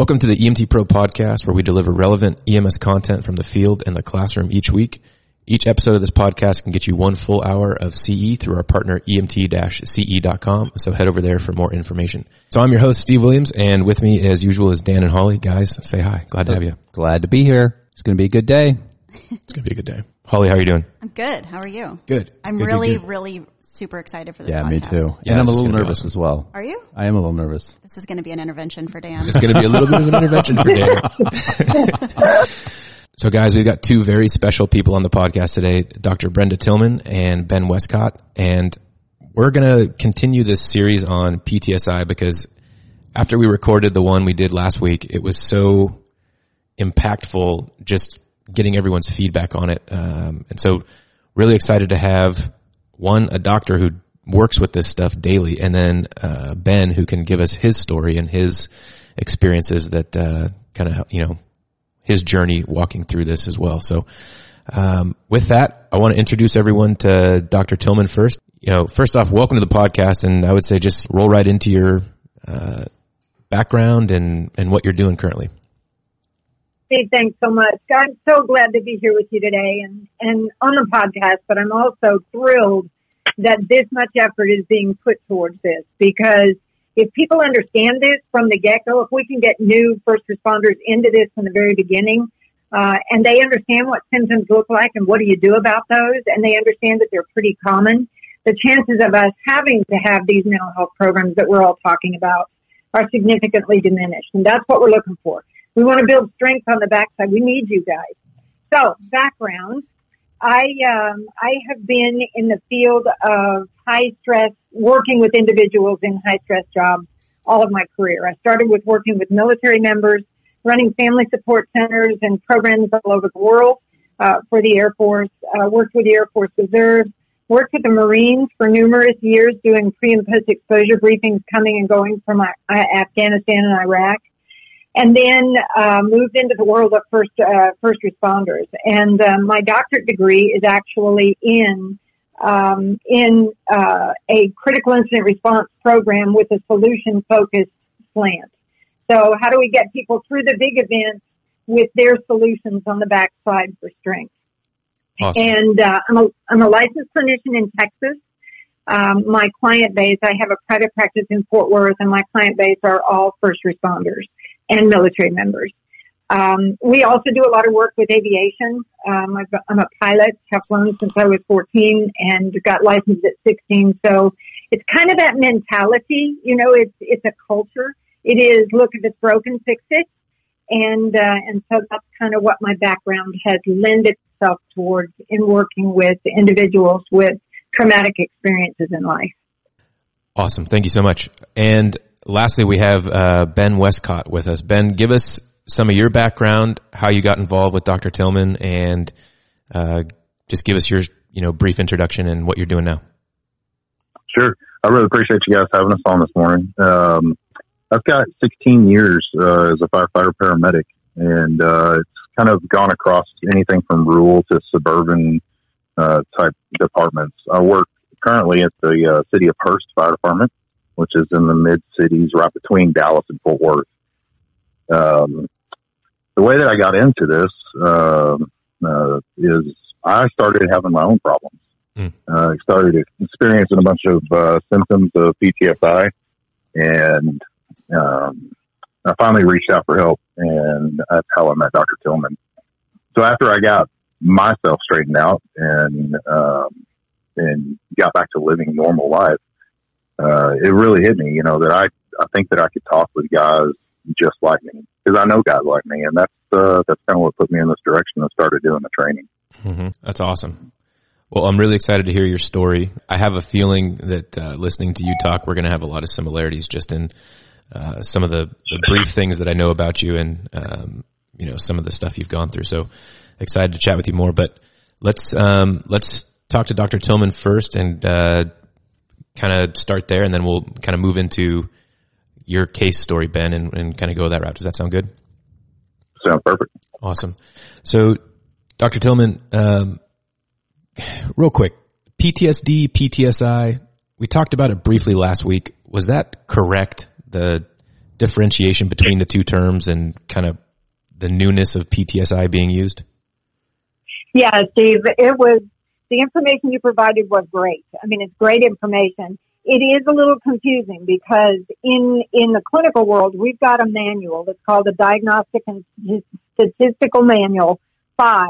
Welcome to the EMT Pro podcast where we deliver relevant EMS content from the field and the classroom each week. Each episode of this podcast can get you one full hour of CE through our partner emt-ce.com. So head over there for more information. So I'm your host, Steve Williams, and with me as usual is Dan and Holly. Guys, say hi. Glad to have you. Glad to be here. It's going to be a good day. It's going to be a good day. Holly, how are you doing? I'm good. How are you? Good. I'm Good, good, really, good. really super excited for this Yeah, podcast. me too. Yeah, and I'm a little nervous awesome. as well. Are you? I am a little nervous. This is going to be an intervention for Dan. It's going to be a little bit of an intervention for Dan. so guys, we've got two very special people on the podcast today, Dr. Brenda Tillman and Ben Westcott. And we're going to continue this series on PTSI because after we recorded the one we did last week, it was so impactful just getting everyone's feedback on it. Um, and so really excited to have one, a doctor who works with this stuff daily and then, uh, Ben who can give us his story and his experiences that, uh, kind of, you know, his journey walking through this as well. So, um, with that, I want to introduce everyone to Dr. Tillman first. You know, first off, welcome to the podcast and I would say just roll right into your, uh, background and, and what you're doing currently. Steve, thanks so much. I'm so glad to be here with you today and, and on the podcast, but I'm also thrilled that this much effort is being put towards this because if people understand this from the get-go, if we can get new first responders into this from the very beginning, uh, and they understand what symptoms look like and what do you do about those, and they understand that they're pretty common, the chances of us having to have these mental health programs that we're all talking about are significantly diminished. And that's what we're looking for. We want to build strength on the backside. We need you guys. So background, I, um, I have been in the field of high stress, working with individuals in high stress jobs all of my career. I started with working with military members, running family support centers and programs all over the world, uh, for the Air Force, uh, worked with the Air Force Reserve, worked with the Marines for numerous years doing pre and post exposure briefings coming and going from uh, Afghanistan and Iraq and then uh, moved into the world of first uh, first responders. And uh, my doctorate degree is actually in um, in uh, a critical incident response program with a solution focused slant. So how do we get people through the big events with their solutions on the backside for strength? Awesome. And uh, I'm a I'm a licensed clinician in Texas. Um, my client base, I have a private practice in Fort Worth, and my client base are all first responders and military members. Um, we also do a lot of work with aviation. Um, I'm a pilot, have flown since I was 14 and got licensed at 16. So it's kind of that mentality, you know, it's, it's a culture. It is look if it's broken, fix it. And, uh, and so that's kind of what my background has lent itself towards in working with individuals with traumatic experiences in life. Awesome. Thank you so much. And lastly, we have uh, Ben Westcott with us. Ben, give us some of your background, how you got involved with Dr. Tillman, and uh, just give us your you know brief introduction and what you're doing now. Sure. I really appreciate you guys having us on this morning. Um, I've got 16 years uh, as a firefighter paramedic, and uh, it's kind of gone across anything from rural to suburban uh, type departments. I work currently at the uh, City of Hurst Fire Department, which is in the mid cities, right between Dallas and Fort Worth. Um, the way that I got into this um uh, is I started having my own problems. Mm. Uh, I started experiencing a bunch of uh, symptoms of PTSI, and um, I finally reached out for help, and that's how I met Dr. Tillman. So after I got myself straightened out and um, and got back to living normal life, uh, it really hit me, you know, that I I think that I could talk with guys just like me because I know guys like me, and that's uh, that's kind of what put me in this direction and started doing the training. hmm That's awesome. Well, I'm really excited to hear your story. I have a feeling that uh, listening to you talk, we're going to have a lot of similarities just in uh, some of the, the brief things that I know about you and um, you know some of the stuff you've gone through. So excited to chat with you more. But let's um, let's talk to Dr. Tillman first and uh, kind of start there, and then we'll kind of move into your case story, Ben, and, and kind of go that route. Does that sound good? Sounds perfect. Awesome. So, Dr. Tillman, um, real quick, PTSD, PTSI, we talked about it briefly last week. Was that correct? The differentiation between the two terms and kind of the newness of PTSI being used? Yeah, Steve, it was, the information you provided was great. I mean, it's great information. It is a little confusing because in, in the clinical world, we've got a manual that's called the Diagnostic and Statistical Manual 5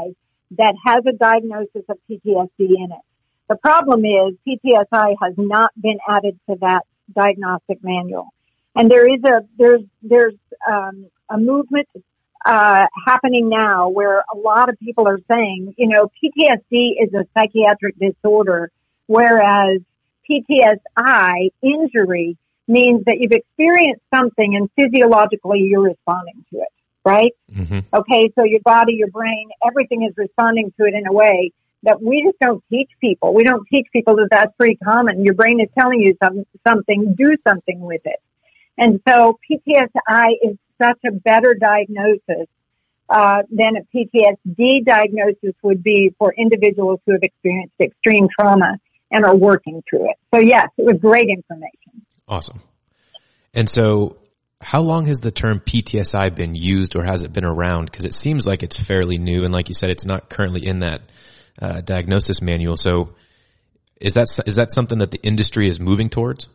that has a diagnosis of PTSD in it. The problem is PTSI has not been added to that diagnostic manual. And there is a, there's, there's, um, a movement, uh, happening now where a lot of people are saying, you know, PTSD is a psychiatric disorder, whereas PTSI injury means that you've experienced something and physiologically you're responding to it, right? Mm-hmm. Okay, so your body, your brain, everything is responding to it in a way that we just don't teach people. We don't teach people that that's pretty common. Your brain is telling you some, something, do something with it. And so PTSI is such a better diagnosis uh, than a PTSD diagnosis would be for individuals who have experienced extreme trauma and are working through it. So yes, it was great information. Awesome. And so how long has the term PTSI been used or has it been around? Because it seems like it's fairly new and like you said, it's not currently in that uh, diagnosis manual. So is that, is that something that the industry is moving towards?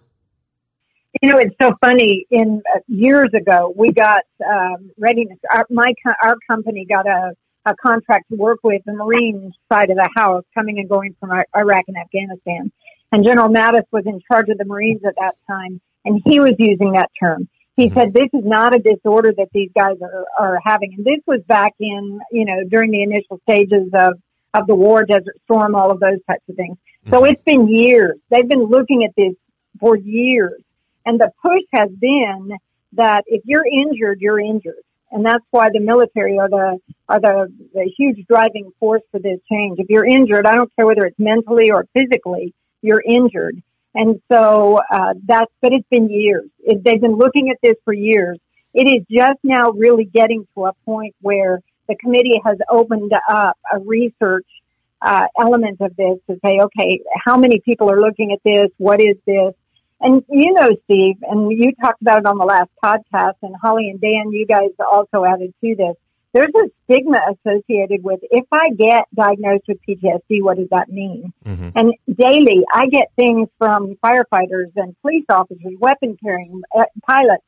You know, it's so funny. In uh, years ago, we got um, readiness. Our, my our company got a a contract to work with the Marine side of the house, coming and going from Iraq and Afghanistan. And General Mattis was in charge of the Marines at that time, and he was using that term. He mm-hmm. said, "This is not a disorder that these guys are are having." And this was back in you know during the initial stages of of the war, Desert Storm, all of those types of things. Mm-hmm. So it's been years. They've been looking at this for years. And the push has been that if you're injured, you're injured. And that's why the military are the, are the, the huge driving force for this change. If you're injured, I don't care whether it's mentally or physically, you're injured. And so, uh, that's, but it's been years. It, they've been looking at this for years. It is just now really getting to a point where the committee has opened up a research uh, element of this to say, okay, how many people are looking at this? What is this? And you know, Steve, and you talked about it on the last podcast, and Holly and Dan, you guys also added to this. There's a stigma associated with if I get diagnosed with PTSD, what does that mean? Mm-hmm. And daily, I get things from firefighters and police officers, weapon carrying uh, pilots.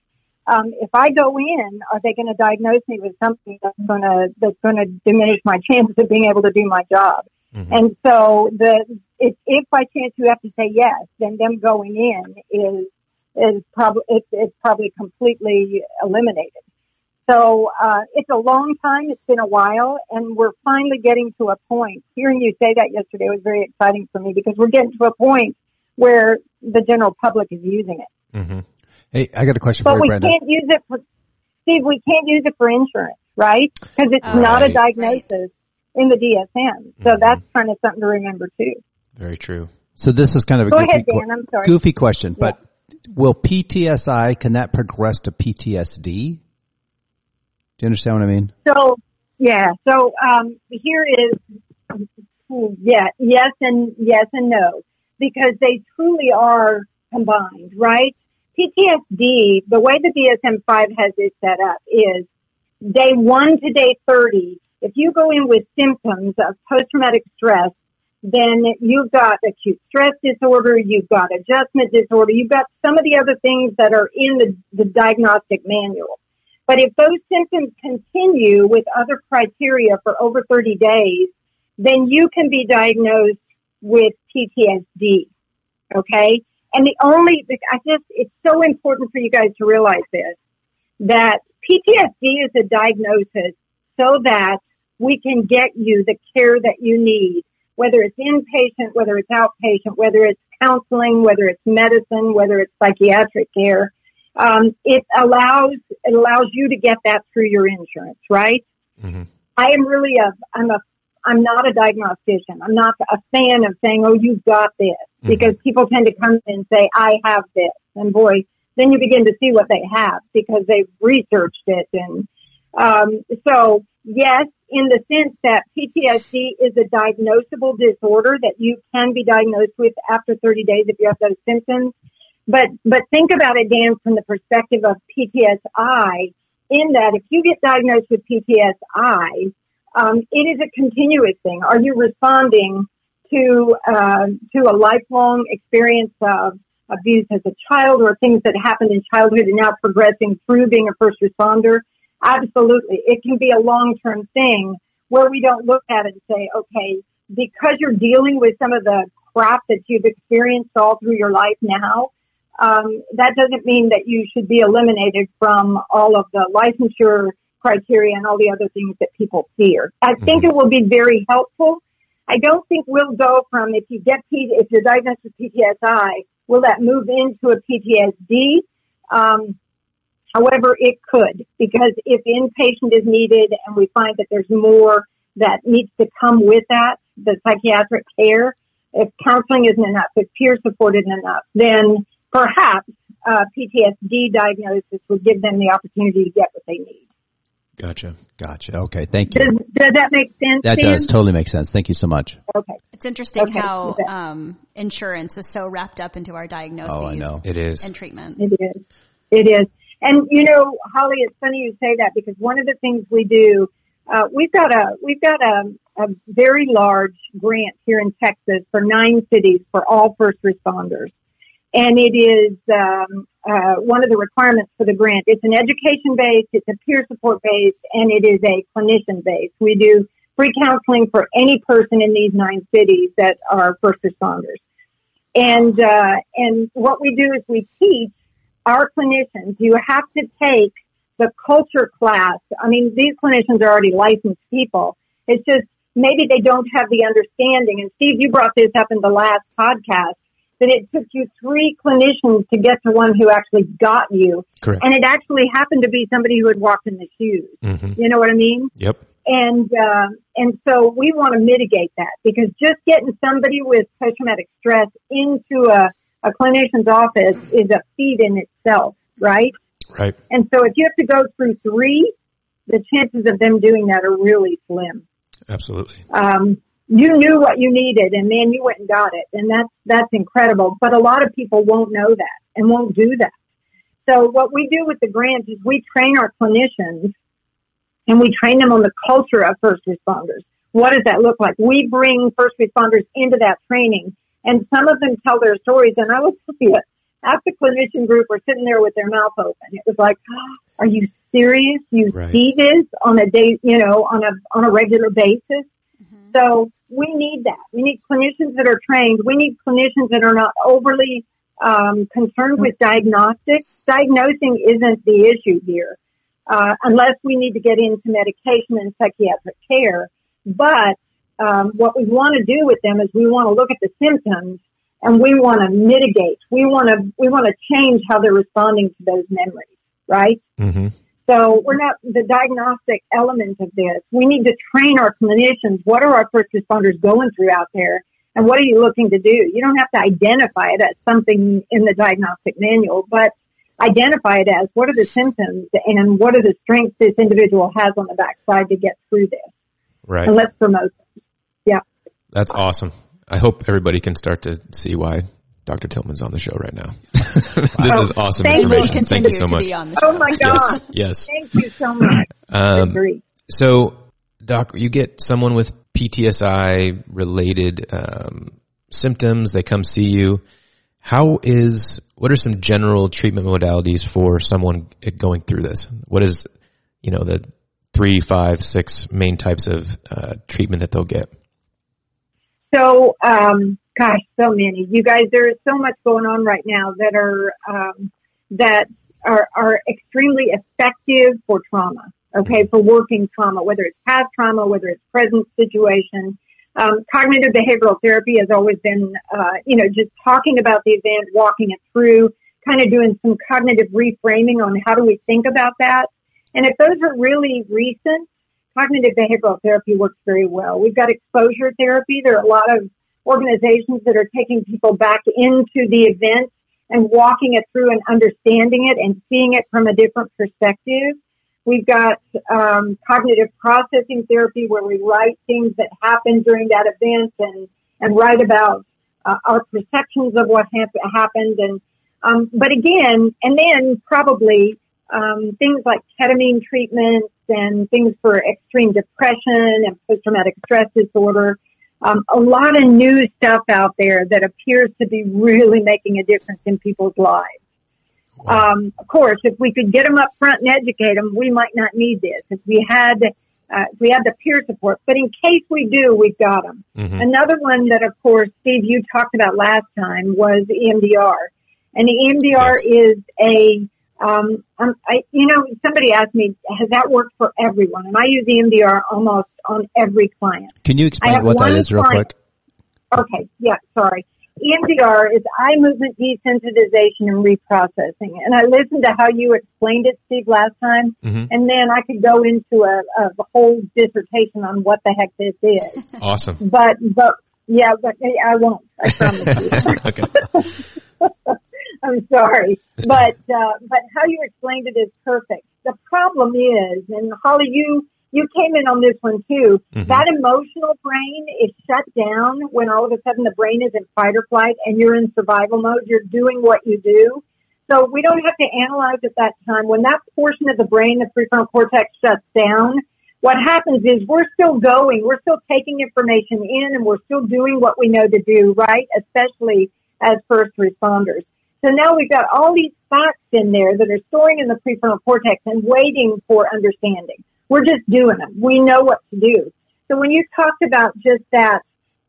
Um, if I go in, are they going to diagnose me with something that's going to that's going to diminish my chances of being able to do my job? Mm-hmm. And so the if, if by chance you have to say yes, then them going in is is probably it's, it's probably completely eliminated. So uh, it's a long time. It's been a while, and we're finally getting to a point. Hearing you say that yesterday was very exciting for me because we're getting to a point where the general public is using it. Mm-hmm. Hey, I got a question but for you, we can't use it for Steve. We can't use it for insurance, right? Because it's oh, not a diagnosis. Right in the DSM. So mm-hmm. that's kind of something to remember too. Very true. So this is kind of a Go goofy, ahead, Dan. I'm sorry. goofy question, yeah. but will PTSI, can that progress to PTSD? Do you understand what I mean? So, yeah. So, um, here is, yeah, yes and yes and no, because they truly are combined, right? PTSD, the way the DSM-5 has it set up is day one to day 30 if you go in with symptoms of post-traumatic stress, then you've got acute stress disorder, you've got adjustment disorder, you've got some of the other things that are in the, the diagnostic manual. But if those symptoms continue with other criteria for over 30 days, then you can be diagnosed with PTSD. Okay? And the only, I just, it's so important for you guys to realize this, that PTSD is a diagnosis so that we can get you the care that you need, whether it's inpatient, whether it's outpatient, whether it's counseling, whether it's medicine, whether it's psychiatric care. Um, it allows it allows you to get that through your insurance, right? Mm-hmm. I am really a I'm a I'm not a diagnostician. I'm not a fan of saying, "Oh, you've got this," mm-hmm. because people tend to come in and say, "I have this," and boy, then you begin to see what they have because they've researched it and um, so yes, in the sense that PTSD is a diagnosable disorder that you can be diagnosed with after 30 days if you have those symptoms. But, but think about it, Dan, from the perspective of PTSI in that if you get diagnosed with PTSI, um, it is a continuous thing. Are you responding to, uh, to a lifelong experience of abuse as a child or things that happened in childhood and now progressing through being a first responder? Absolutely. It can be a long-term thing where we don't look at it and say, okay, because you're dealing with some of the crap that you've experienced all through your life now, um, that doesn't mean that you should be eliminated from all of the licensure criteria and all the other things that people fear. I think mm-hmm. it will be very helpful. I don't think we'll go from if you get P, if you're diagnosed with PTSI, will that move into a PTSD? Um, however, it could because if inpatient is needed and we find that there's more that needs to come with that, the psychiatric care, if counseling isn't enough, if peer support isn't enough, then perhaps uh, PTSD diagnosis would give them the opportunity to get what they need. Gotcha. Gotcha. Okay. Thank you. Does, does that make sense? That Dan? does totally make sense. Thank you so much. Okay. It's interesting Okay. how um, insurance is so wrapped up into our diagnoses Oh, I know. It is. and treatments. It is. It is. And you know, Holly, it's funny you say that because one of the things we do, uh, we've got a we've got a, a very large grant here in Texas for nine cities for all first responders, and it is um, uh, one of the requirements for the grant. It's an education based, it's a peer support based, and it is a clinician based. We do free counseling for any person in these nine cities that are first responders. And, uh, and what we do is we teach our clinicians, you have to take the culture class. I mean, these clinicians are already licensed people. It's just maybe they don't have the understanding. And Steve, you brought this up in the last podcast that it took you three clinicians to get to one who actually got you. Correct. And it actually happened to be somebody who had walked in the shoes. hmm You know what I mean? Yep. And uh, and so we want to mitigate that because just getting somebody with post traumatic stress into a, a clinician's office is a feat in itself, right? Right. And so if you have to go through three, the chances of them doing that are really slim. Absolutely. Um, you knew what you needed, and man, you went and got it, and that's that's incredible. But a lot of people won't know that and won't do that. So what we do with the grant is we train our clinicians and we train them on the culture of first responders. What does that look like? We bring first responders into that training and some of them tell their stories and I will tell you, half the clinician group were sitting there with their mouth open. It was like, "Ah, are you serious? You Right. see this on a day, you know, on a, on a regular basis? So we need that. We need clinicians that are trained. We need clinicians that are not overly um, concerned with diagnostics. Diagnosing isn't the issue here, uh, unless we need to get into medication and psychiatric care. But um, what we want to do with them is we want to look at the symptoms and we want to mitigate. We want to we want to change how they're responding to those memories, right? hmm So we're not the diagnostic element of this. We need to train our clinicians. What are our first responders going through out there? And what are you looking to do? You don't have to identify it as something in the diagnostic manual, but identify it as what are the symptoms and what are the strengths this individual has on the backside to get through this. Right. And let's promote them. Yeah. That's awesome. I hope everybody can start to see why Dr. Tillman's on the show right now. this is awesome Thank you. Information. Thank you so much. be on the show. Oh my God. Yes. yes. Thank you so much. Um, Agree. so, Doc, you get someone with PTSI related um, symptoms. They come see you. How is what are some general treatment modalities for someone going through this? What is you know the three, five, six main types of uh, treatment that they'll get? So, um, gosh, so many. You guys, there is so much going on right now that are um, that are are extremely effective for trauma. Okay, for working trauma, whether it's past trauma, whether it's present situation. Um, cognitive behavioral therapy has always been, uh, you know, just talking about the event, walking it through, kind of doing some cognitive reframing on how do we think about that. And if those are really recent, cognitive behavioral therapy works very well. We've got exposure therapy. There are a lot of organizations that are taking people back into the event and walking it through and understanding it and seeing it from a different perspective. We've got um, cognitive processing therapy where we write things that happened during that event and and write about uh, our perceptions of what hap- happened. And Um, but again, and then probably um, things like ketamine treatments and things for extreme depression and post-traumatic stress disorder. Um, a lot of new stuff out there that appears to be really making a difference in people's lives. Um, of course, if we could get them up front and educate them, we might not need this. If we had, uh, if we had the peer support, but in case we do, we've got them. Mm-hmm. Another one that, of course, Steve, you talked about last time was EMDR, and the EMDR Yes. is a um, um, I, you know, somebody asked me, has that worked for everyone? And I use EMDR almost on every client. Can you explain what that is real client- quick? Okay, yeah, sorry. EMDR is eye movement desensitization and reprocessing. And I listened to how you explained it, Steve, last time. Mhm. And then I could go into a, a whole dissertation on what the heck this is. Awesome. But, but, yeah, but I won't. I promise you. okay. I'm sorry, but uh, but how you explained it is perfect. The problem is, and Holly, you you came in on this one too. Mhm. That emotional brain is shut down when all of a sudden the brain is in fight or flight and you're in survival mode. You're doing what you do. So we don't have to analyze at that time. When that portion of the brain, the prefrontal cortex shuts down, what happens is we're still going, we're still taking information in and we're still doing what we know to do, right? Especially as first responders. So now we've got all these facts in there that are storing in the prefrontal cortex and waiting for understanding. We're just doing them. We know what to do. So when you talked about just that,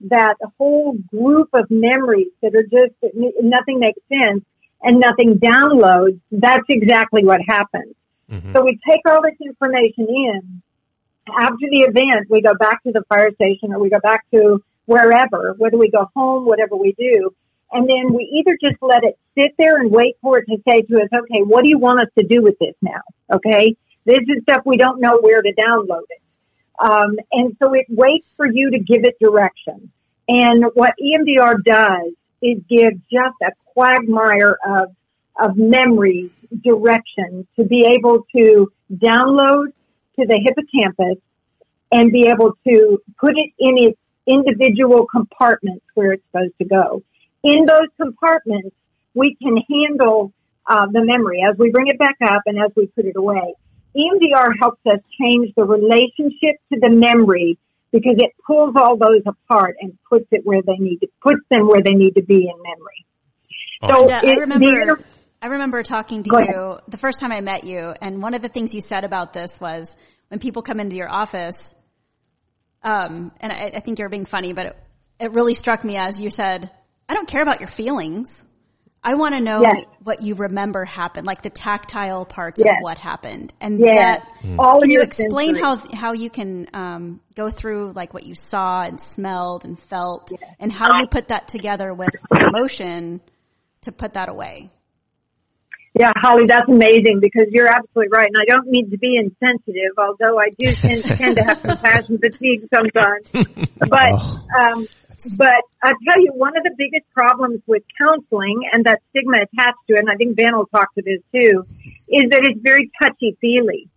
that whole group of memories that are just, nothing makes sense and nothing downloads, that's exactly what happens. Mhm. So we take all this information in. After the event, we go back to the fire station or we go back to wherever, whether we go home, whatever we do. And then we either just let it sit there and wait for it to say to us, okay, what do you want us to do with this now? Okay. This is stuff we don't know where to download it. Um, and so it waits for you to give it direction. And what EMDR does is give just a quagmire of, of memories, direction to be able to download to the hippocampus and be able to put it in its individual compartments where it's supposed to go. In those compartments, we can handle uh, the memory as we bring it back up and as we put it away. EMDR helps us change the relationship to the memory because it pulls all those apart and puts it where they need to, puts them where they need to be in memory. So Yeah, I remember. the- I remember talking to Go you the first time I met you, and one of the things you said about this was when people come into your office, um, and I, I think you're being funny, but it, it really struck me as you said, "I don't care about your feelings. I want to know Yes. what you remember happened, like the tactile parts Yes. of what happened." And Yes. that, All can of you explain sensory. how how you can um, go through like what you saw and smelled and felt, and how you put that together with emotion to put that away? Yeah, Holly, that's amazing because you're absolutely right. And I don't mean to be insensitive, although I do tend, tend to have compassion fatigue sometimes. But, um, but I tell you, one of the biggest problems with counseling and that stigma attached to it, and I think Ben will talk to this too, is that it's very touchy feely.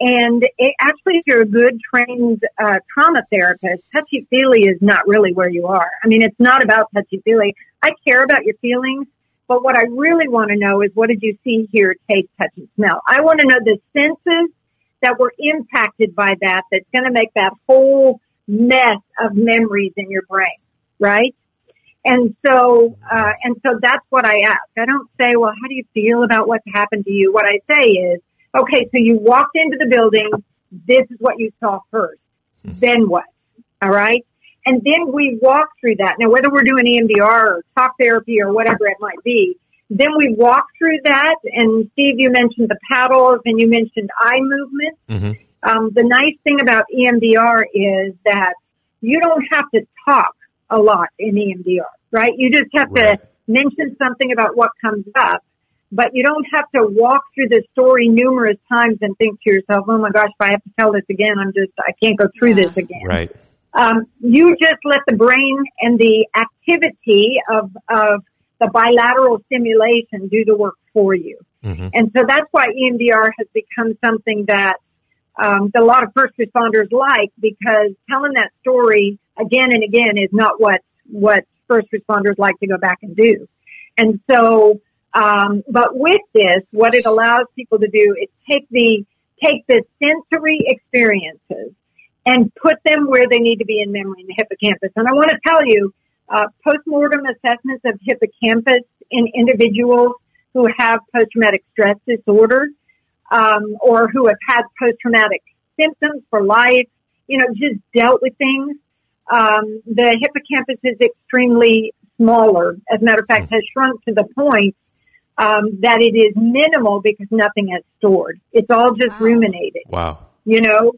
And it, actually, if you're a good trained uh, trauma therapist, touchy feely is not really where you are. I mean, it's not about touchy feely. I care about your feelings, but what I really want to know is what did you see, hear, taste, touch, and smell? I want to know the senses that were impacted by that that's going to make that whole mess of memories in your brain, right? And so, uh, and so that's what I ask. I don't say, well, how do you feel about what's happened to you? What I say is, okay, so you walked into the building. This is what you saw first. Then what? All right. And then we walk through that. Now, whether we're doing EMDR or talk therapy or whatever it might be, then we walk through that. And Steve, you mentioned the paddles and you mentioned eye movement. Mhm. Um, the nice thing about EMDR is that you don't have to talk a lot in EMDR, right? You just have Right. to mention something about what comes up, but you don't have to walk through the story numerous times and think to yourself, oh my gosh, if I have to tell this again, I'm just, I can't go through Yeah. this again. Right. Um, you just let the brain and the activity of, of the bilateral stimulation do the work for you. Mhm. And so that's why EMDR has become something that um, that a lot of first responders like because telling that story again and again is not what what first responders like to go back and do. And so Um, but with this, what it allows people to do is take the take the sensory experiences and put them where they need to be in memory in the hippocampus. And I want to tell you, uh, postmortem assessments of hippocampus in individuals who have post-traumatic stress disorder um, or who have had post-traumatic symptoms for life, you know, just dealt with things. Um, the hippocampus is extremely smaller. As a matter of fact, has shrunk to the point um, that it is minimal because nothing is stored. It's all just Wow. ruminated Wow. you know?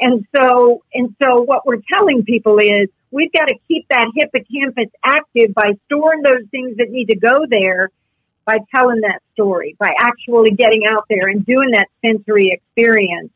And so, and so what we're telling people is we've got to keep that hippocampus active by storing those things that need to go there by telling that story, by actually getting out there and doing that sensory experience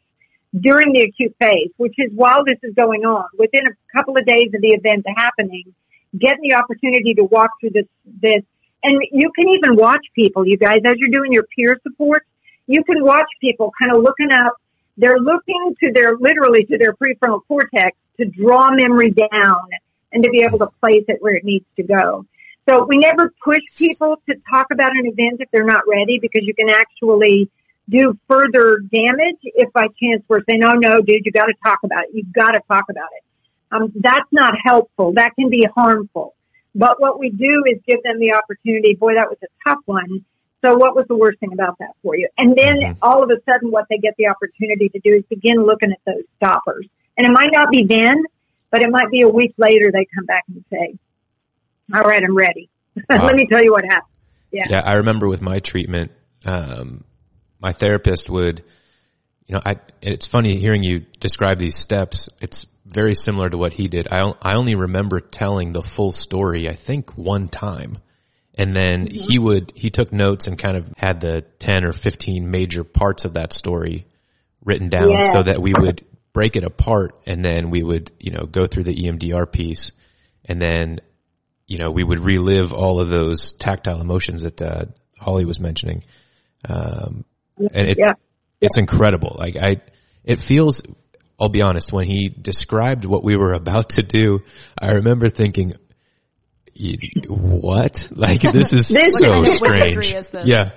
during the acute phase, which is while this is going on, within a couple of days of the event happening, getting the opportunity to walk through this, this, and you can even watch people, you guys, as you're doing your peer support, you can watch people kind of looking up they're looking to their literally to their prefrontal cortex to draw memory down and to be able to place it where it needs to go. So we never push people to talk about an event if they're not ready because you can actually do further damage if by chance we're saying, oh no, dude, you gotta talk about it. You've gotta talk about it. Um, that's not helpful. That can be harmful. But what we do is give them the opportunity, boy, that was a tough one. So what was the worst thing about that for you? And then Mhm. all of a sudden what they get the opportunity to do is begin looking at those stoppers. And it might not be then, but it might be a week later they come back and say, all right, I'm ready. Wow. Let me tell you what happened. Yeah. Yeah, I remember with my treatment, um, my therapist would, you know, I, it's funny hearing you describe these steps. It's very similar to what he did. I, I only remember telling the full story, I think one time. And then he would, he took notes and kind of had the 10 or 15 major parts of that story written down Yeah. so that we would break it apart and then we would, you know, go through the EMDR piece and then, you know, we would relive all of those tactile emotions that, uh, Holly was mentioning. Um, and it's, Yeah. it's incredible. Like I, it feels, I'll be honest, when he described what we were about to do, I remember thinking, what? Like this is This so kind of strange. is? Yeah.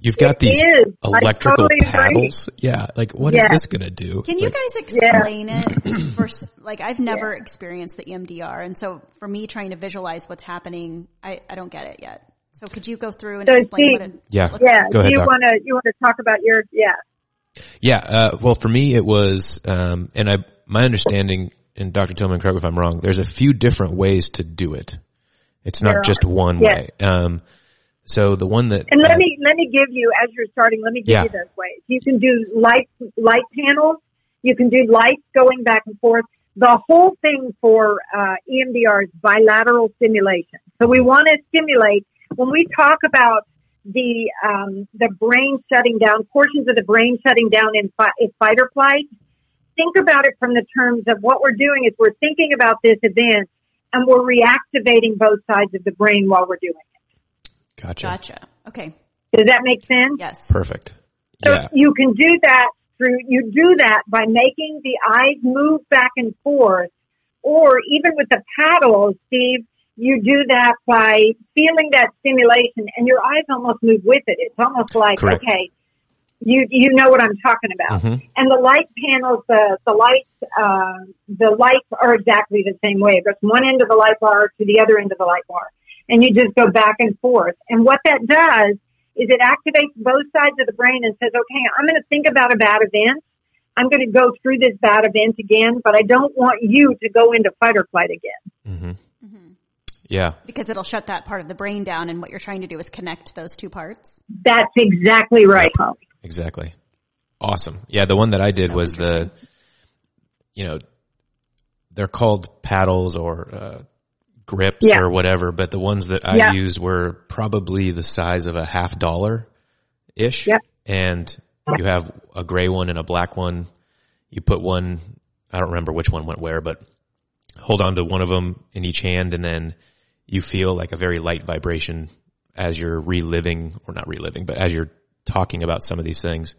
You've got It these is. Electrical totally agree. paddles. Yeah. Like what is Yeah. this going to do? Can you Like, guys explain it? For, like, I've never experienced the EMDR, and so for me trying to visualize what's happening, I, I don't get it yet. So could you go through and So, explain what it Yeah. looks Yeah. Go ahead, do you want to, you want to talk about your, yeah. Yeah. Uh, well, for me, it was, um, and I, my understanding, and Dr. Tillman, correct me if I'm wrong, there's a few different ways to do it. It's not There just are. one Yes. way. Um, so the one that, And let uh, me let me give you as you're starting. Let me give Yeah. you those ways. You can do light light panels. You can do lights going back and forth. The whole thing for uh, EMDR is bilateral stimulation. So we want to stimulate when we talk about the um, the brain shutting down portions of the brain shutting down in, fi- in fight or flight. Think about it from the terms of what we're doing is we're thinking about this event and we're reactivating both sides of the brain while we're doing it. gotcha. Gotcha. Okay. Does that make sense? Yes. Perfect. So Yeah. you can do that through, you do that by making the eyes move back and forth, or even with the paddles, Steve, you do that by feeling that stimulation and your eyes almost move with it. It's almost like, Correct. okay, you, you know what I'm talking about. Mhm. And the light panels, the, the lights, uh, the lights are exactly the same way. There's one end of the light bar to the other end of the light bar. And you just go back and forth. And what that does is it activates both sides of the brain and says, okay, I'm going to think about a bad event. I'm going to go through this bad event again, but I don't want you to go into fight or flight again. hmm Yeah. Because it'll shut that part of the brain down, and what you're trying to do is connect those two parts. That's exactly right, Holly. Exactly. Awesome. Yeah, the one that I did So was the, you know, they're called paddles or uh, grips Yeah. or whatever, but the ones that I Yeah. used were probably the size of a half dollar ish. Yep. And you have a gray one and a black one. You put one, I don't remember which one went where, but hold on to one of them in each hand and then you feel like a very light vibration as you're reliving or not reliving, but as you're talking about some of these things.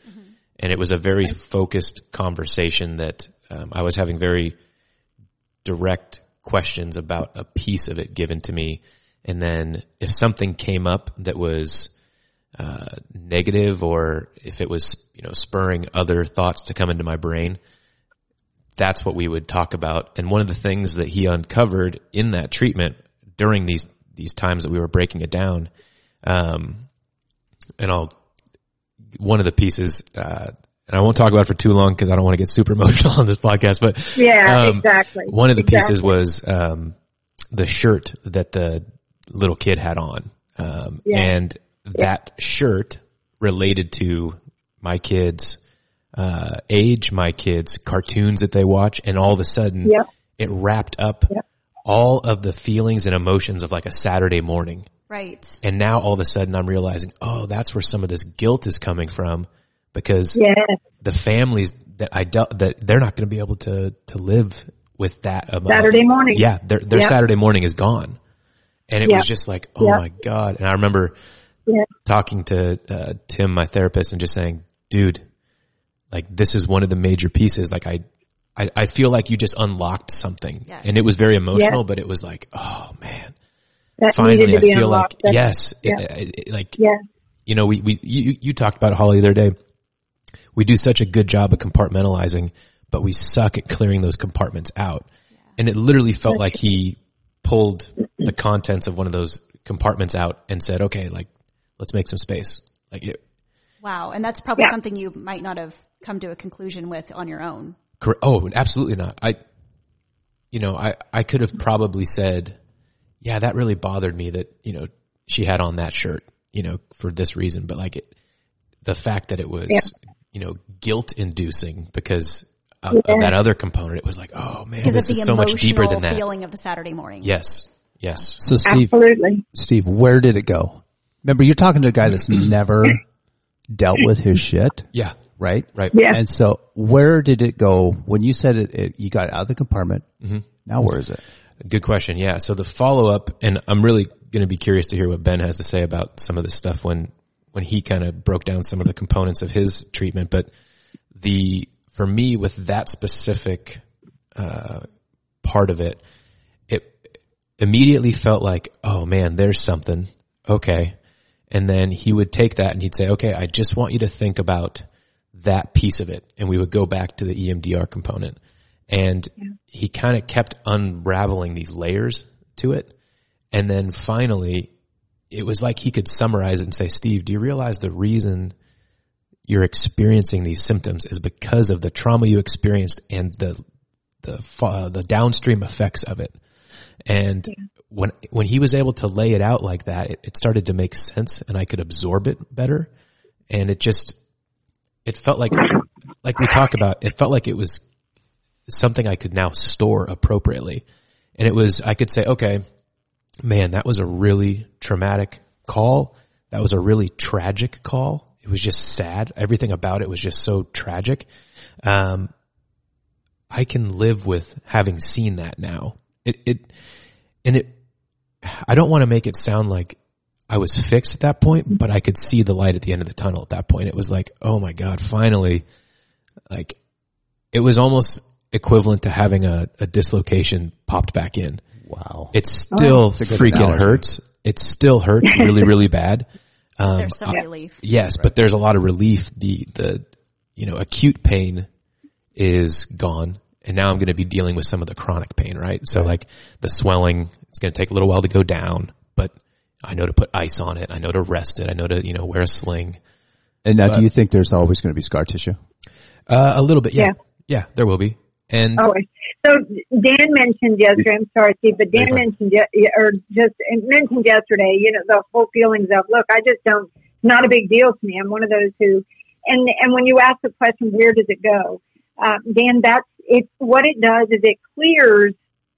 And it was a very focused conversation that um, I was having very direct questions about a piece of it given to me. And then if something came up that was uh, negative or if it was, you know, spurring other thoughts to come into my brain, that's what we would talk about. And one of the things that he uncovered in that treatment during these, these times that we were breaking it down, um, and I'll, one of the pieces, uh, and I won't talk about it for too long because I don't want to get super emotional on this podcast, but Yeah, um, exactly. one of the Exactly. pieces was, um, the shirt that the little kid had on. Um, Yeah. and that shirt related to my kids, uh, age, my kids, cartoons that they watch, and all of a sudden Yep. it wrapped up. All of the feelings and emotions of like a Saturday morning. Right. And now all of a sudden I'm realizing, oh, that's where some of this guilt is coming from because Yes. the families that I dealt, that they're not going to be able to, to live with that. Amount. Saturday morning. Yeah. Their, their Yep. Saturday morning is gone. And it Yep. was just like, oh Yep. my God. And I remember Yeah. talking to, uh, Tim, my therapist and just saying, dude, like this is one of the major pieces. Like I, I, I feel like you just unlocked something Yes. and it was very emotional, Yeah. but it was like, oh man, That finally needed I feel unlocked. like, That's- yes, yeah. it- it- like, Yeah. you know, we, we, you, you talked about it, Holly the other day. We do such a good job of compartmentalizing, but we suck at clearing those compartments out. And it literally felt like he pulled the contents of one of those compartments out and said, okay, like, let's make some space. Like it, Wow. And that's probably Yeah. something you might not have come to a conclusion with on your own. Cor- Oh, absolutely not. I, you know, I, I could have probably said, yeah, that really bothered me that, you know, she had on that shirt, you know, for this reason, but like it, the fact that it was, Yeah. you know, guilt inducing because of, Yeah. of that other component, it was like, oh man, Because this of is so much deeper than that. feeling of the Saturday morning. Yes. Yes. So Steve, Absolutely. Steve, where did it go? Remember, you're talking to a guy that's never dealt with his shit, Yeah. Right? Right. Yeah. And so where did it go when you said it, it you got it out of the compartment? Now where is it? Good question. Yeah. So the follow up, and I'm really going to be curious to hear what Ben has to say about some of this stuff when, when he kind of broke down some of the components of his treatment. But the, for me with that specific, uh, part of it, it immediately felt like, oh man, there's something. Okay. And then he would take that and he'd say, okay, I just want you to think about that piece of it. And we would go back to the EMDR component. And he kind of kept unraveling these layers to it. And then finally, it was like he could summarize it and say, Steve, do you realize the reason you're experiencing these symptoms is because of the trauma you experienced and the, the, fa- the downstream effects of it. And when, when he was able to lay it out like that, it, it started to make sense and I could absorb it better. And it just, it felt like, like we talk about, it felt like it was something I could now store appropriately. And it was, I could say, okay, man, that was a really traumatic call. That was a really tragic call. It was just sad. Everything about it was just so tragic. Um, I can live with having seen that now. It, it, and it, I don't want to make it sound like I was fixed at that point, but I could see the light at the end of the tunnel at that point. It was like, oh my God, finally, like it was almost equivalent to having a, a dislocation popped back in. Wow. It still a good freaking analogy. hurts. It still hurts really, really bad. Um, There's some I- relief. Yes, but there's a lot of relief. The, the, you know, acute pain is gone. And now I'm going to be dealing with some of the chronic pain, right? So like the swelling, it's going to take a little while to go down, but I know to put ice on it. I know to rest it. I know to, you know, wear a sling. And now but- do you think there's always going to be scar tissue? Uh, a little bit. Yeah. Yeah. Yeah, there will be. And Oh, so Dan mentioned yesterday. I'm sorry, Steve, but Dan mentioned or just mentioned yesterday. You know, the whole feelings of look. I just don't. Not a big deal to me. I'm one of those who, and and when you ask the question, where does it go? Uh, Dan, that's it. What it does is it clears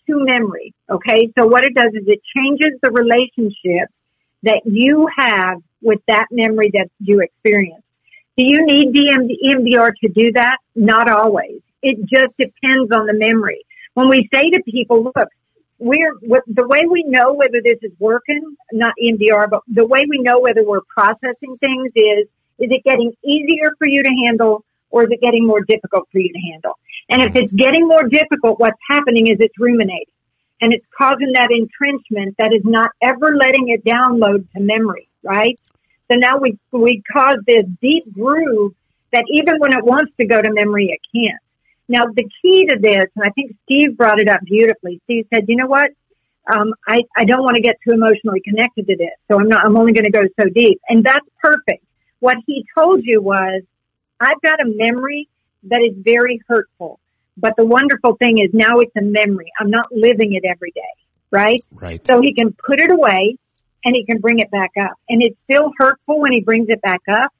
to memory. Okay, so what it does is it changes the relationship that you have with that memory that you experienced. Do you need EMDR to do that? Not always. It just depends on the memory. When we say to people, look, we're, the way we know whether this is working, not EMDR, but the way we know whether we're processing things is, is it getting easier for you to handle or is it getting more difficult for you to handle? And if it's getting more difficult, what's happening is it's ruminating and it's causing that entrenchment that is not ever letting it download to memory, right? So now we, we cause this deep groove that even when it wants to go to memory, it can't. Now the key to this, and I think Steve brought it up beautifully. Steve said, you know what? Um, I, I don't want to get too emotionally connected to this. So I'm not, I'm only going to go so deep. And that's perfect. What he told you was, I've got a memory that is very hurtful. But the wonderful thing is now it's a memory. I'm not living it every day, right? Right. So he can put it away and he can bring it back up. And it's still hurtful when he brings it back up,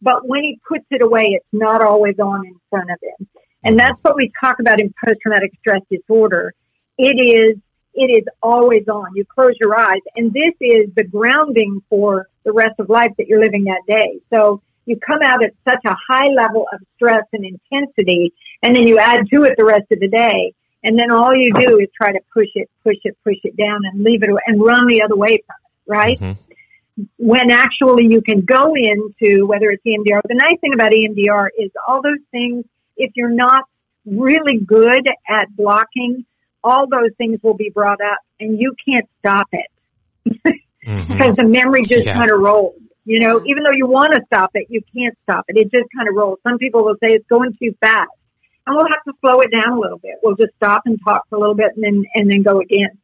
but when he puts it away, it's not always on in front of him. And mm-hmm. that's what we talk about in post-traumatic stress disorder. It is, it is always on. You close your eyes and this is the grounding for the rest of life that you're living that day. So you come out at such a high level of stress and intensity and then you add to it the rest of the day. And then all you do is try to push it, push it, push it down and leave it and run the other way from it, right? Mm-hmm. When actually you can go into whether it's EMDR. The nice thing about EMDR is all those things, if you're not really good at blocking, all those things will be brought up and you can't stop it Mm-hmm. because the memory just Yeah. kind of rolls. You know, even though you want to stop it, you can't stop it. It just kind of rolls. Some people will say it's going too fast and we'll have to slow it down a little bit. We'll just stop and talk for a little bit and then, and then go again.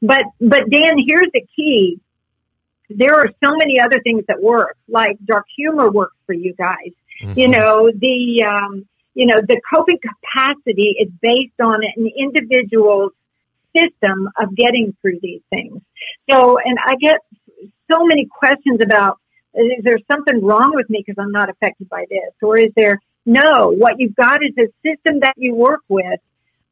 But, but Dan, here's the key. There are so many other things that work, like dark humor works for you guys. You know, the, um, you know, the coping capacity is based on an individual's system of getting through these things. So, and I get so many questions about, is there something wrong with me because I'm not affected by this? Or is there, no, what you've got is a system that you work with.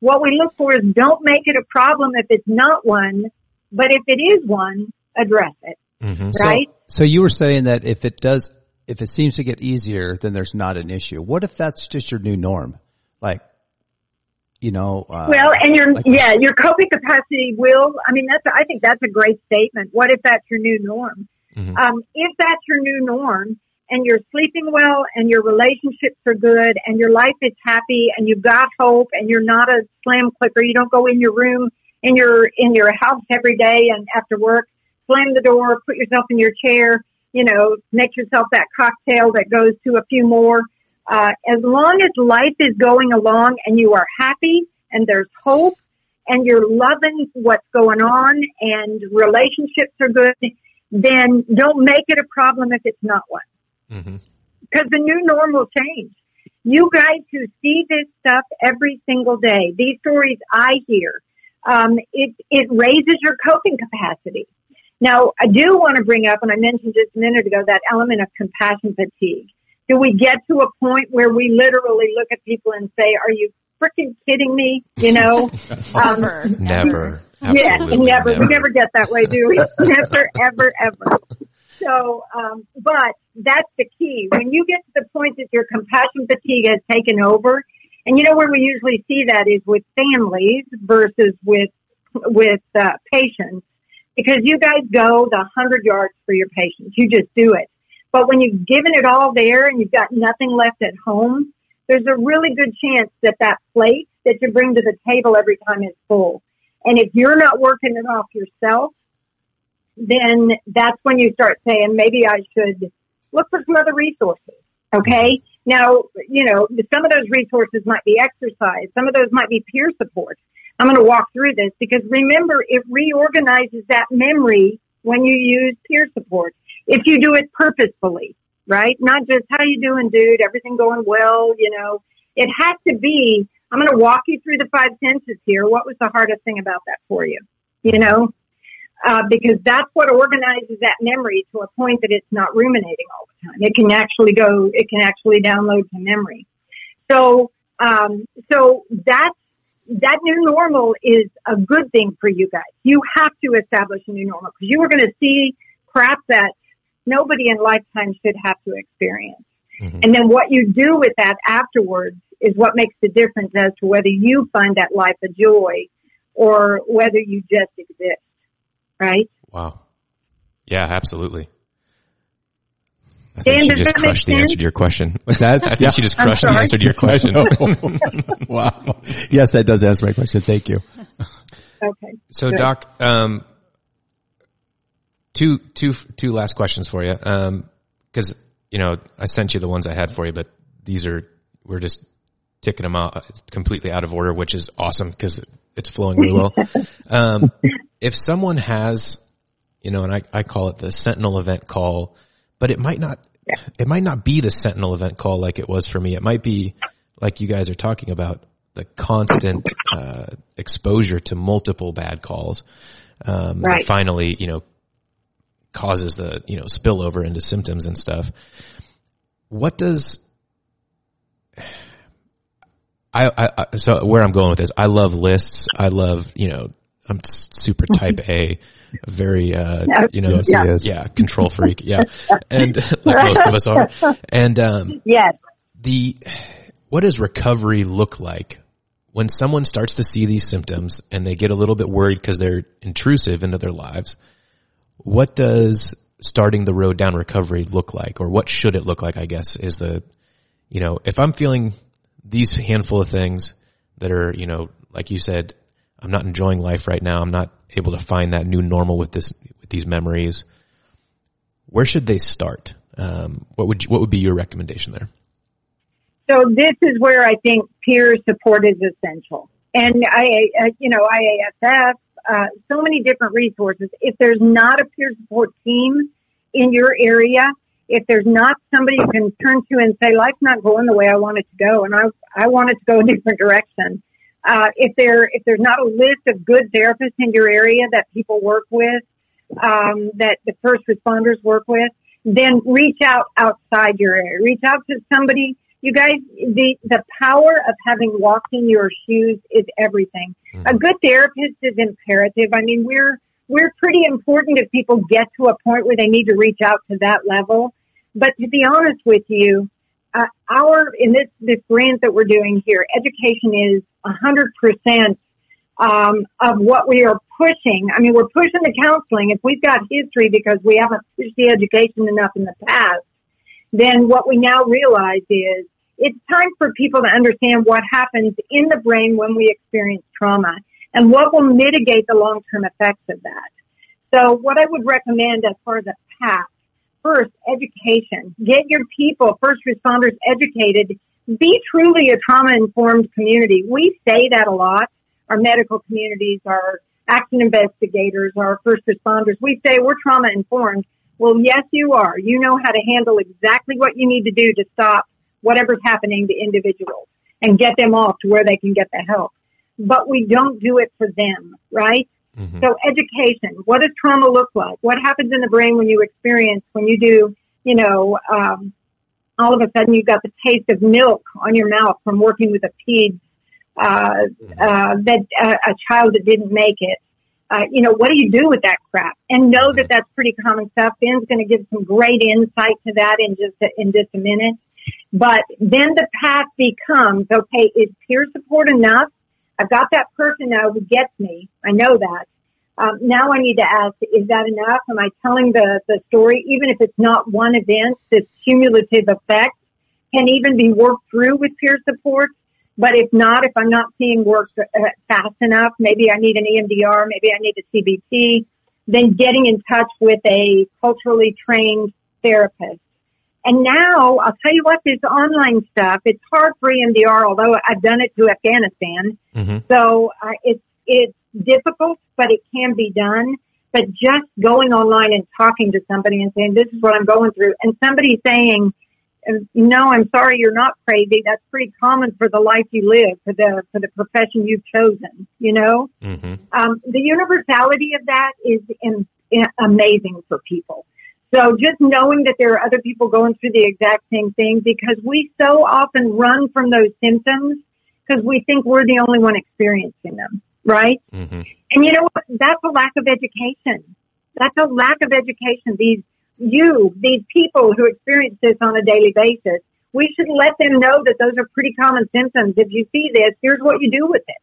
What we look for is don't make it a problem if it's not one, but if it is one, address it, Mm-hmm. right? So you were saying that if it does, if it seems to get easier, then there's not an issue. What if that's just your new norm? Like, you know, uh, Well, and your like- yeah, your coping capacity will. I mean, that's I think that's a great statement. What if that's your new norm? Mhm. Um, if that's your new norm, and you're sleeping well, and your relationships are good, and your life is happy, and you've got hope, and you're not a slam clicker. You don't go in your room in your in your house every day and after work, slam the door, put yourself in your chair, you know, make yourself that cocktail that goes to a few more. Uh, as long as life is going along and you are happy and there's hope and you're loving what's going on and relationships are good, then don't make it a problem if it's not one. Mm-hmm. Because the new norm will change. You guys who see this stuff every single day, these stories I hear, um, it, it raises your coping capacity. Now, I do want to bring up, and I mentioned just a minute ago, that element of compassion fatigue. Do we get to a point where we literally look at people and say, are you freaking kidding me? You know? Um, Never. Never. yeah, Absolutely never. We never get that way, do we? never, ever, ever. So, um, but that's the key. When you get to the point that your compassion fatigue has taken over, and you know where we usually see that is with families versus with with uh, patients, because you guys go the hundred yards for your patients. You just do it. But when you've given it all there and you've got nothing left at home, there's a really good chance that that plate that you bring to the table every time is full. And if you're not working it off yourself, then that's when you start saying, maybe I should look for some other resources. Okay. Now, you know, some of those resources might be exercise. Some of those might be peer support. I'm going to walk through this because remember, it reorganizes that memory when you use peer support. If you do it purposefully, right? Not just how you doing, dude? Everything going well? You know, it has to be. I'm going to walk you through the five senses here. What was the hardest thing about that for you? You know, uh, because that's what organizes that memory to a point that it's not ruminating all the time. It can actually go, it can actually download to memory. So, um, so that's, that new normal is a good thing for you guys. You have to establish a new normal because you are going to see crap that nobody in lifetime should have to experience. Mhm. And then what you do with that afterwards is what makes the difference as to whether you find that life a joy or whether you just exist. Right? Wow. Yeah, absolutely. I Dan, she just crushed the sense? answer to your question. What's that? I think she just crushed the answer to your question. wow. Yes, that does answer my question. Thank you. Okay. So, Good. Doc, um, two, two, two last questions for you. Um, cause, you know, I sent you the ones I had for you, but these are, we're just ticking them out completely out of order, which is awesome because it's flowing really well. Um, if someone has, you know, and I, I call it the Sentinel event call, but it might not, it might not be the Sentinel event call like it was for me. It might be like you guys are talking about the constant, uh, exposure to multiple bad calls. Um, Right. finally, you know, causes the, you know, spillover into symptoms and stuff. What does, I, I, I, so where I'm going with this, I love lists. I love, you know, I'm super type A, very, uh, you know, Yes, he yeah, control freak. Yeah. And like most of us are. And, um, Yes. the, what does recovery look like when someone starts to see these symptoms and they get a little bit worried because they're intrusive into their lives? What does starting the road down recovery look like or what should it look like? I guess is the, you know, if I'm feeling these handful of things that are, you know, like you said, I'm not enjoying life right now. I'm not able to find that new normal with this, with these memories. Where should they start? Um, what would you, what would be your recommendation there? So this is where I think peer support is essential. And I, uh, you know, IASF, uh, so many different resources. If there's not a peer support team in your area, if there's not somebody you can turn to and say, life's not going the way I want it to go and I, I want it to go a different direction. Uh, if there, if there's not a list of good therapists in your area that people work with, um, that the first responders work with, then reach out outside your area. Reach out to somebody. You guys, the, the power of having walked in your shoes is everything. A good therapist is imperative. I mean, we're, we're pretty important if people get to a point where they need to reach out to that level. But to be honest with you, uh, our, in this, this grant that we're doing here, education is a hundred percent um, of what we are pushing. I mean, we're pushing the counseling. If we've got history because we haven't pushed the education enough in the past, then what we now realize is it's time for people to understand what happens in the brain when we experience trauma and what will mitigate the long-term effects of that. So what I would recommend as far as a path, first, education. Get your people, first responders educated. Be truly a trauma-informed community. We say that a lot. Our medical communities, our action investigators, our first responders, we say we're trauma-informed. Well, yes, you are. You know how to handle exactly what you need to do to stop whatever's happening to individuals and get them off to where they can get the help. But we don't do it for them, right? Mm-hmm. So education, what does trauma look like? What happens in the brain when you experience, when you do, you know, um, all of a sudden you've got the taste of milk on your mouth from working with a peds, uh, uh, that, uh, a child that didn't make it. Uh, you know, what do you do with that crap? And know that that's pretty common stuff. Ben's going to give some great insight to that in just a, in just a minute. But then the path becomes, okay, is peer support enough? I've got that person now who gets me. I know that. Um, now I need to ask, is that enough? Am I telling the, the story? Even if it's not one event, this cumulative effect can even be worked through with peer support. But if not, if I'm not seeing work uh, fast enough, maybe I need an EMDR, maybe I need a CBT, then getting in touch with a culturally trained therapist. And now I'll tell you what, this online stuff, it's hard for EMDR, although I've done it to Afghanistan. Mhm. So uh, it's, it's difficult, but it can be done. But just going online and talking to somebody and saying, this is what I'm going through, and somebody saying, no, I'm sorry, you're not crazy. That's pretty common for the life you live, for the for the profession you've chosen. You know, Mm-hmm. um, the universality of that is in, in amazing for people. So just knowing that there are other people going through the exact same thing, because we so often run from those symptoms because we think we're the only one experiencing them, right? Mm-hmm. And you know what? That's a lack of education. That's a lack of education. These, you, these people who experience this on a daily basis, we should let them know that those are pretty common symptoms. If you see this, here's what you do with it.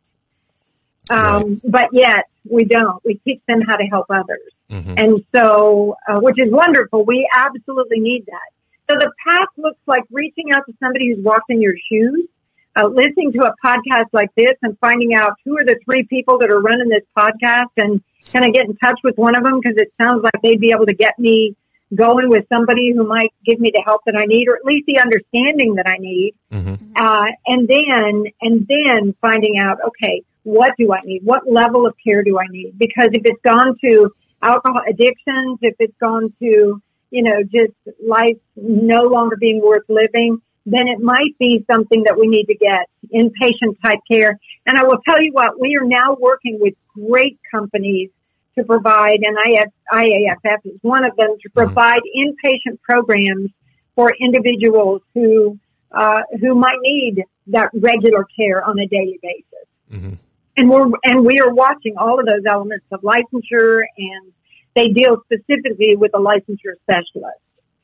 Um, but yet we don't. We teach them how to help others. Mm-hmm. And so, uh, which is wonderful. We absolutely need that. So the path looks like reaching out to somebody who's walked in your shoes, uh, listening to a podcast like this and finding out who are the three people that are running this podcast and kind of get in touch with one of them because it sounds like they'd be able to get me going with somebody who might give me the help that I need or at least the understanding that I need. Mm-hmm. Uh, and then, and then finding out, okay, what do I need? What level of care do I need? Because if it's gone to alcohol addictions, if it's gone to, you know, just life no longer being worth living, then it might be something that we need to get inpatient type care. And I will tell you what, we are now working with great companies to provide, and IF, IAFF is one of them, to provide inpatient programs for individuals who, uh, who might need that regular care on a daily basis. Mm-hmm. And we're, and we are watching all of those elements of licensure and they deal specifically with a licensure specialist.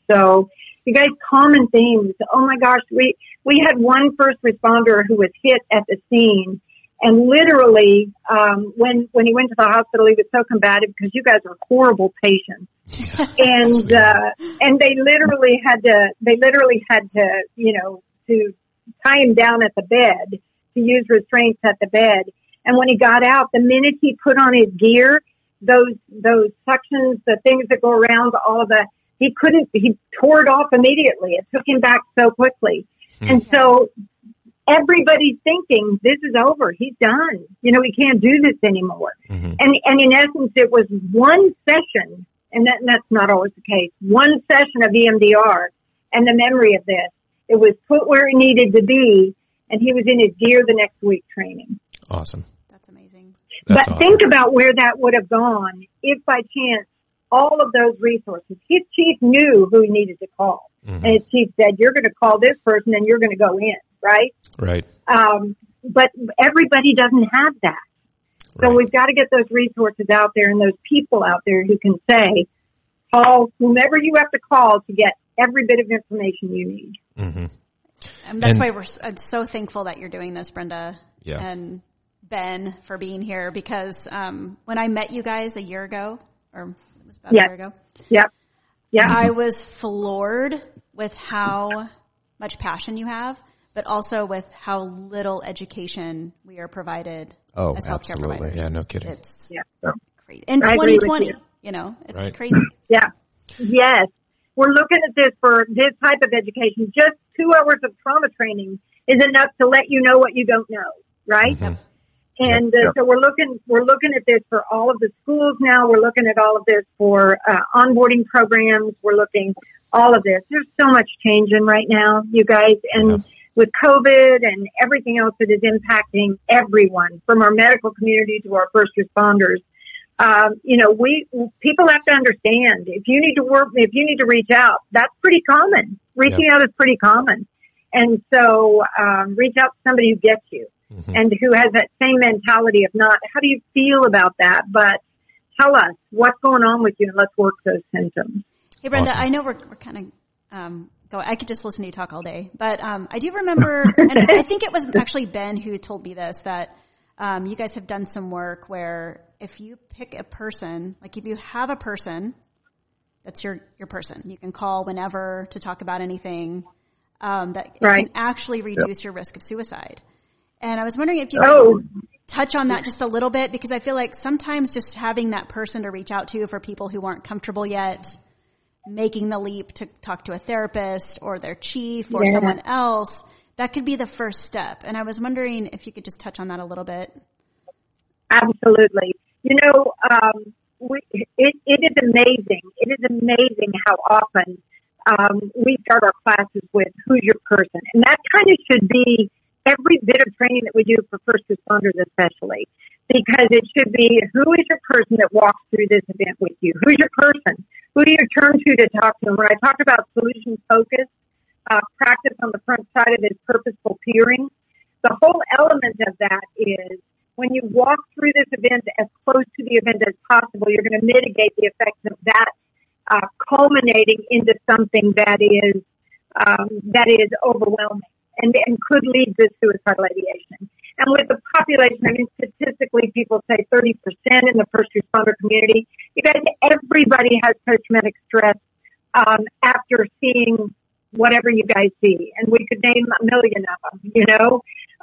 So you guys, common themes. Oh my gosh, we, we had one first responder who was hit at the scene and literally, um, when, when he went to the hospital, he was so combative because you guys are horrible patients. and, uh, and they literally had to, they literally had to, you know, to tie him down at the bed, to use restraints at the bed. And when he got out, the minute he put on his gear, those, those suctions, the things that go around all the, he couldn't, he tore it off immediately. It took him back so quickly. And so everybody's thinking this is over. He's done. You know, he can't do this anymore. Mhm. And, and in essence, it was one session, and, that, and that's not always the case, one session of EMDR and the memory of this. It was put where it needed to be, and he was in his gear the next week training. Awesome. That's amazing. That's but awesome. think about where that would have gone if by chance all of those resources, his chief knew who he needed to call. Mhm. And his chief said, you're going to call this person and you're going to go in, right? Right. Um, but everybody doesn't have that. So Right. we've got to get those resources out there and those people out there who can say, call whomever you have to call to get every bit of information you need. hmm And that's And- why we're, s- I'm so thankful that you're doing this, Brenda. Yeah. And Ben for being here because, um, when I met you guys a year ago, or it was about Yes. a year ago, Yep. Yeah. I was floored with how much passion you have, but also with how little education we are provided Oh, as healthcare absolutely. providers. Yeah, no kidding. It's Yeah. crazy. In I 2020, you. you. know, it's Right. crazy. Yeah. Yes. We're looking at this for this type of education. Just two hours of trauma training is enough to let you know what you don't know, right? Mhm. And uh, Yep. so we're looking, we're looking at this for all of the schools now. We're looking at all of this for uh, onboarding programs. We're looking all of this. There's so much changing right now, you guys, and Yeah. With COVID and everything else that is impacting everyone, from our medical community to our first responders. Um, you know, we people have to understand if you need to work, if you need to reach out, that's pretty common. Reaching out is pretty common, and so um, reach out to somebody who gets you Mhm. and who has that same mentality of not how do you feel about that, but tell us what's going on with you and let's work those symptoms. Hey, Brenda, Awesome. I know we're, we're kind of um, going. I could just listen to you talk all day, but um, I do remember, and I think it was actually Ben who told me this that um, you guys have done some work where if you pick a person, like if you have a person, that's your your person. You can call whenever to talk about anything. Um, that it Right. can actually reduce your risk of suicide. And I was wondering if you Oh. could touch on that just a little bit because I feel like sometimes just having that person to reach out to for people who aren't comfortable yet, making the leap to talk to a therapist or their chief or Yeah. someone else, that could be the first step. And I was wondering if you could just touch on that a little bit. Absolutely. You know, um, we, it, it is amazing. It is amazing how often um, we start our classes with who's your person, and that kind of should be every bit of training that we do for first responders, especially because it should be who is your person that walks through this event with you? Who's your person? Who do you turn to to talk to? And when I talked about solution focus uh, practice on the front side of this purposeful peering, the whole element of that is when you walk through this event as close to the event as possible, you're going to mitigate the effects of that uh, culminating into something that is um, that is overwhelming and, and could lead to suicidal ideation. And with the population, I mean, statistically, people say 30% in the first responder community. You guys, everybody has post-traumatic stress um, after seeing whatever you guys see, and we could name a million of them, you know.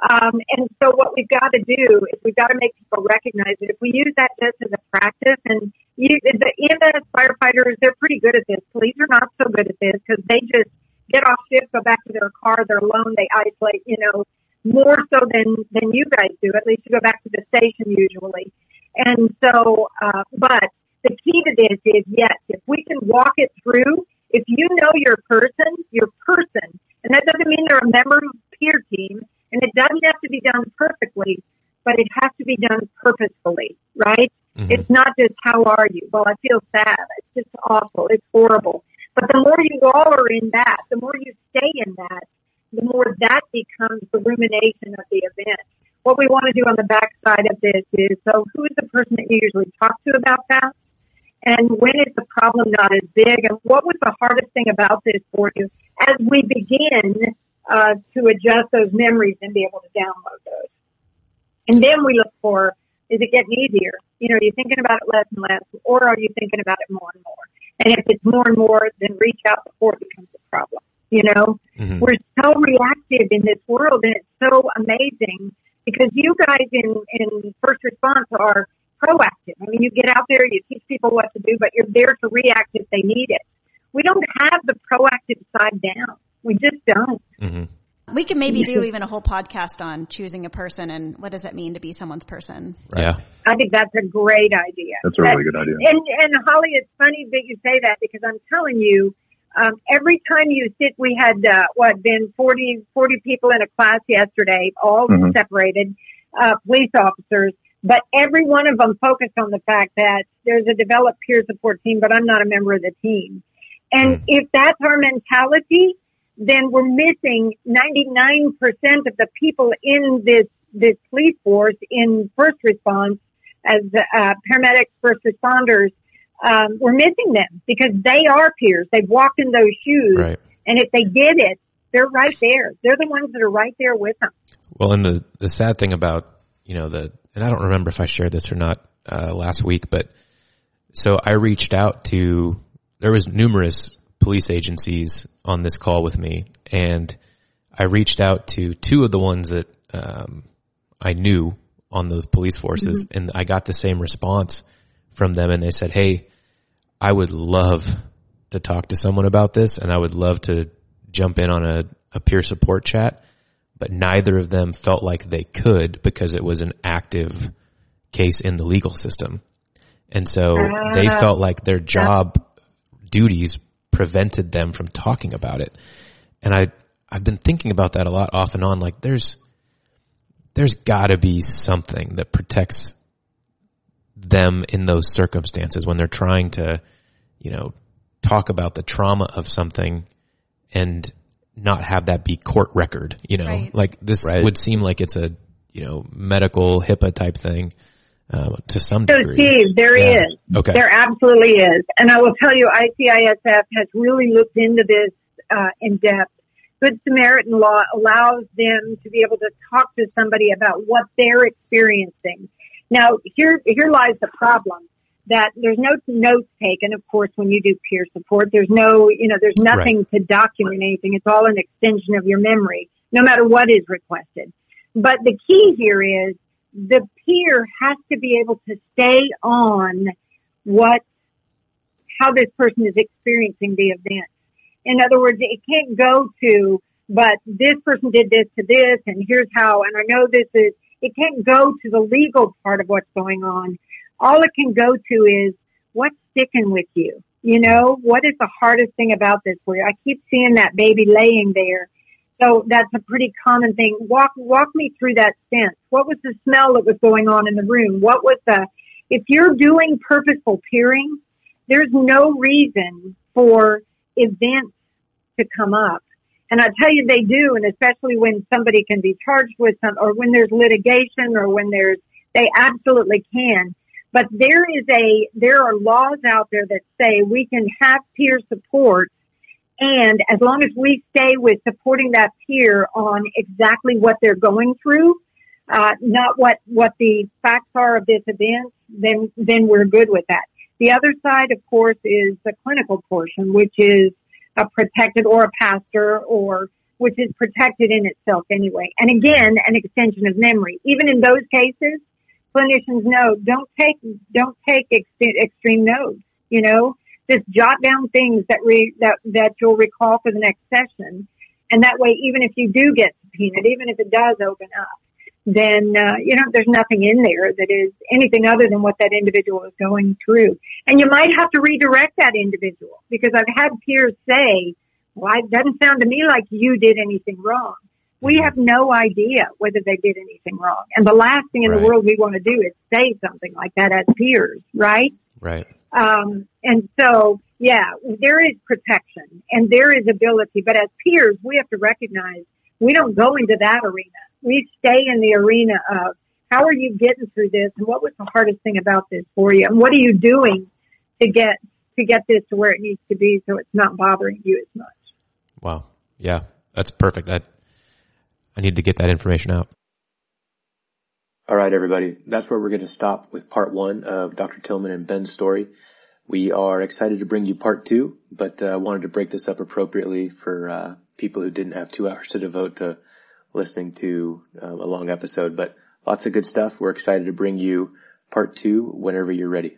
Um, and so what we've got to do is we've got to make people recognize that if we use that just as a practice, and you, the EMS firefighters, they're pretty good at this. Police are not so good at this because they just get off shift, go back to their car, they're alone, they isolate, you know, more so than, than you guys do. At least you go back to the station usually. And so, uh, but the key to this is yes, if we can walk it through, if you know your person, your person, and that doesn't mean they're a member of a peer team, and it doesn't have to be done perfectly, but it has to be done purposefully, right? Mm-hmm. It's not just how are you? Well, I feel sad. It's just awful. It's horrible. But the more you all are in that, the more you stay in that, the more that becomes the rumination of the event. What we want to do on the backside of this is, so who is the person that you usually talk to about that? And when is the problem not as big? And what was the hardest thing about this for you as we begin uh, to adjust those memories and be able to download those? And then we look for, is it getting easier? You know, are you thinking about it less and less, or are you thinking about it more and more? And if it's more and more, then reach out before it becomes a problem. You know, mm-hmm. we're so reactive in this world, and it's so amazing because you guys in in first response are proactive. I mean, you get out there, you teach people what to do, but you're there to react if they need it. We don't have the proactive side down. We just don't. Mm-hmm. We could maybe do even a whole podcast on choosing a person and what does that mean to be someone's person. Right. Yeah. I think that's a great idea. That's a really good idea. And, and Holly, it's funny that you say that because I'm telling you, um, every time you sit, we had, uh, what, been 40, 40 people in a class yesterday, all mm-hmm. separated, uh, police officers, but every one of them focused on the fact that there's a developed peer support team, but I'm not a member of the team. And mm. if that's our mentality, then we're missing 99% of the people in this, this police force in first response as uh, paramedics, first responders. Um, we're missing them because they are peers. They've walked in those shoes. Right. And if they get it, they're right there. They're the ones that are right there with them. Well, and the, the sad thing about, you know, the, and I don't remember if I shared this or not, uh, last week, but so I reached out to, there was numerous police agencies on this call with me, and I reached out to two of the ones that um, I knew on those police forces, mm-hmm. and I got the same response from them, and they said, "Hey, I would love to talk to someone about this, and I would love to jump in on a, a peer support chat." But neither of them felt like they could because it was an active case in the legal system. And so uh, they ah. felt like their job duties prevented them from talking about it. And I, I've been thinking about that a lot off and on. Like there's, there's gotta be something that protects them in those circumstances when they're trying to, you know, talk about the trauma of something and not have that be court record, you know, right. like this right. would seem like it's a, you know, medical HIPAA type thing. Uh, to some so degree. Steve, there yeah. is. Okay. There absolutely is. And I will tell you, ICISF has really looked into this uh, in depth. Good Samaritan law allows them to be able to talk to somebody about what they're experiencing. Now, here, here lies the problem that there's no notes taken, of course, when you do peer support. There's no, you know, there's nothing right. to document anything. It's all an extension of your memory, no matter what is requested. But the key here is the peer has to be able to stay on what, how this person is experiencing the event. In other words, it can't go to, but this person did this to this and here's how, and I know this is, it can't go to the legal part of what's going on. All it can go to is what's sticking with you. You know, what is the hardest thing about this for you? I keep seeing that baby laying there so that's a pretty common thing. Walk, walk me through that sense. What was the smell that was going on in the room? What was the, if you're doing purposeful peering, there's no reason for events to come up. And I tell you they do, and especially when somebody can be charged with some, or when there's litigation, or when there's, they absolutely can. But there is a, there are laws out there that say we can have peer support and as long as we stay with supporting that peer on exactly what they're going through, uh, not what, what the facts are of this event, then, then we're good with that. The other side, of course, is the clinical portion, which is a protected or a pastor or which is protected in itself anyway. And again, an extension of memory. Even in those cases, clinicians know, don't take, don't take ex- extreme notes, you know, just jot down things that re, that, that you'll recall for the next session. And that way, even if you do get subpoenaed, even if it does open up, then uh, you know there's nothing in there that is anything other than what that individual is going through. And you might have to redirect that individual because I've had peers say, "Well, it doesn't sound to me like you did anything wrong." We have no idea whether they did anything wrong. And the last thing in Right. the world we want to do is say something like that as peers, right? Right. Um, and so, yeah, there is protection and there is ability, but as peers, we have to recognize we don't go into that arena. We stay in the arena of how are you getting through this and what was the hardest thing about this for you and what are you doing to get, to get this to where it needs to be so it's not bothering you as much. Wow. Yeah. That's perfect. That I need to get that information out. All right, everybody. That's where we're going to stop with part one of Dr. Tillman and Ben's story. We are excited to bring you part two, but uh, wanted to break this up appropriately for uh, people who didn't have two hours to devote to listening to um, a long episode. But lots of good stuff. We're excited to bring you part two whenever you're ready.